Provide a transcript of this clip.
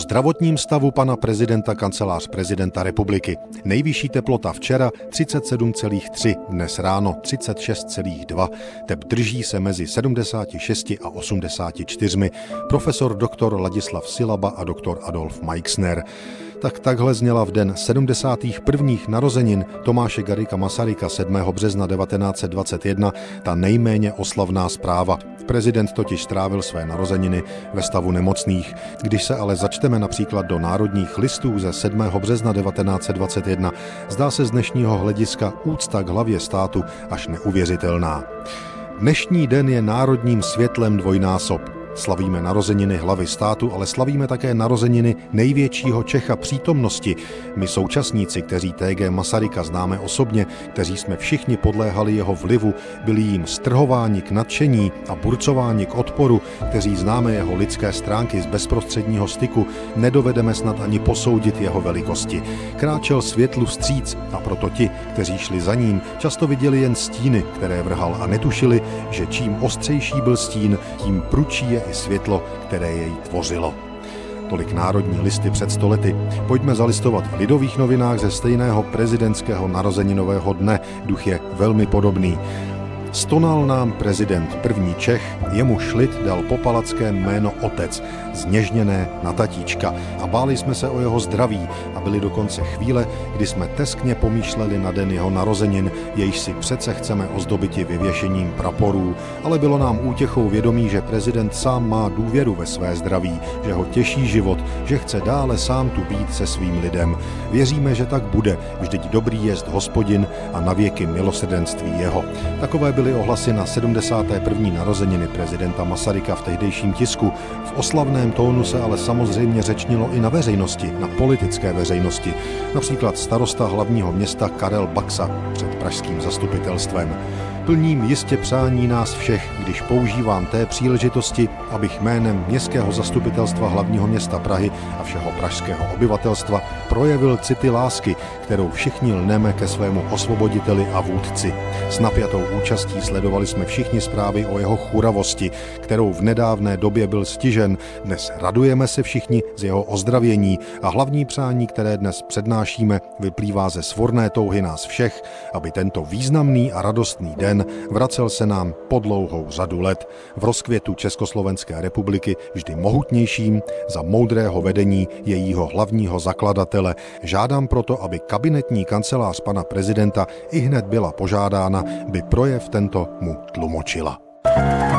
zdravotním stavu pana prezidenta kancelář prezidenta republiky. Nejvyšší teplota včera 37,3, dnes ráno 36,2. Tep drží se mezi 76 a 84. Profesor doktor Ladislav Silaba a doktor Adolf Meixner tak takhle zněla v den 71. narozenin Tomáše Garika Masaryka 7. března 1921 ta nejméně oslavná zpráva. Prezident totiž strávil své narozeniny ve stavu nemocných. Když se ale začteme například do národních listů ze 7. března 1921, zdá se z dnešního hlediska úcta k hlavě státu až neuvěřitelná. Dnešní den je národním světlem dvojnásob. Slavíme narozeniny hlavy státu, ale slavíme také narozeniny největšího Čecha přítomnosti. My současníci, kteří TG Masaryka známe osobně, kteří jsme všichni podléhali jeho vlivu, byli jim strhováni k nadšení a burcováni k odporu, kteří známe jeho lidské stránky z bezprostředního styku, nedovedeme snad ani posoudit jeho velikosti. Kráčel světlu vstříc a proto ti, kteří šli za ním, často viděli jen stíny, které vrhal a netušili, že čím ostřejší byl stín, tím pručí je i světlo, které jej tvořilo. Tolik národní listy před stolety. Pojďme zalistovat v lidových novinách ze stejného prezidentského narozeninového dne. Duch je velmi podobný. Stonal nám prezident první Čech, jemu šlit dal popalacké jméno otec, zněžněné na tatíčka a báli jsme se o jeho zdraví a byly dokonce chvíle, kdy jsme teskně pomýšleli na den jeho narozenin, jejž si přece chceme ozdobiti vyvěšením praporů, ale bylo nám útěchou vědomí, že prezident sám má důvěru ve své zdraví, že ho těší život, že chce dále sám tu být se svým lidem. Věříme, že tak bude, vždyť dobrý jest hospodin a na věky milosrdenství jeho. Takové byly ohlasy na 71. narozeniny prezidenta Masaryka v tehdejším tisku. V oslavném tónu se ale samozřejmě řečnilo i na veřejnosti, na politické veřejnosti. Například starosta hlavního města Karel Baxa před pražským zastupitelstvem. Plním jistě přání nás všech, když používám té příležitosti, abych jménem Městského zastupitelstva hlavního města Prahy a všeho pražského obyvatelstva projevil city lásky, kterou všichni lneme ke svému osvoboditeli a vůdci. S napjatou účastí sledovali jsme všichni zprávy o jeho churavosti, kterou v nedávné době byl stižen. Dnes radujeme se všichni z jeho ozdravění a hlavní přání, které dnes přednášíme, vyplývá ze svorné touhy nás všech, aby tento významný a radostný den den vracel se nám po dlouhou řadu let v rozkvětu Československé republiky vždy mohutnějším za moudrého vedení jejího hlavního zakladatele. Žádám proto, aby kabinetní kancelář pana prezidenta i hned byla požádána, by projev tento mu tlumočila. thank you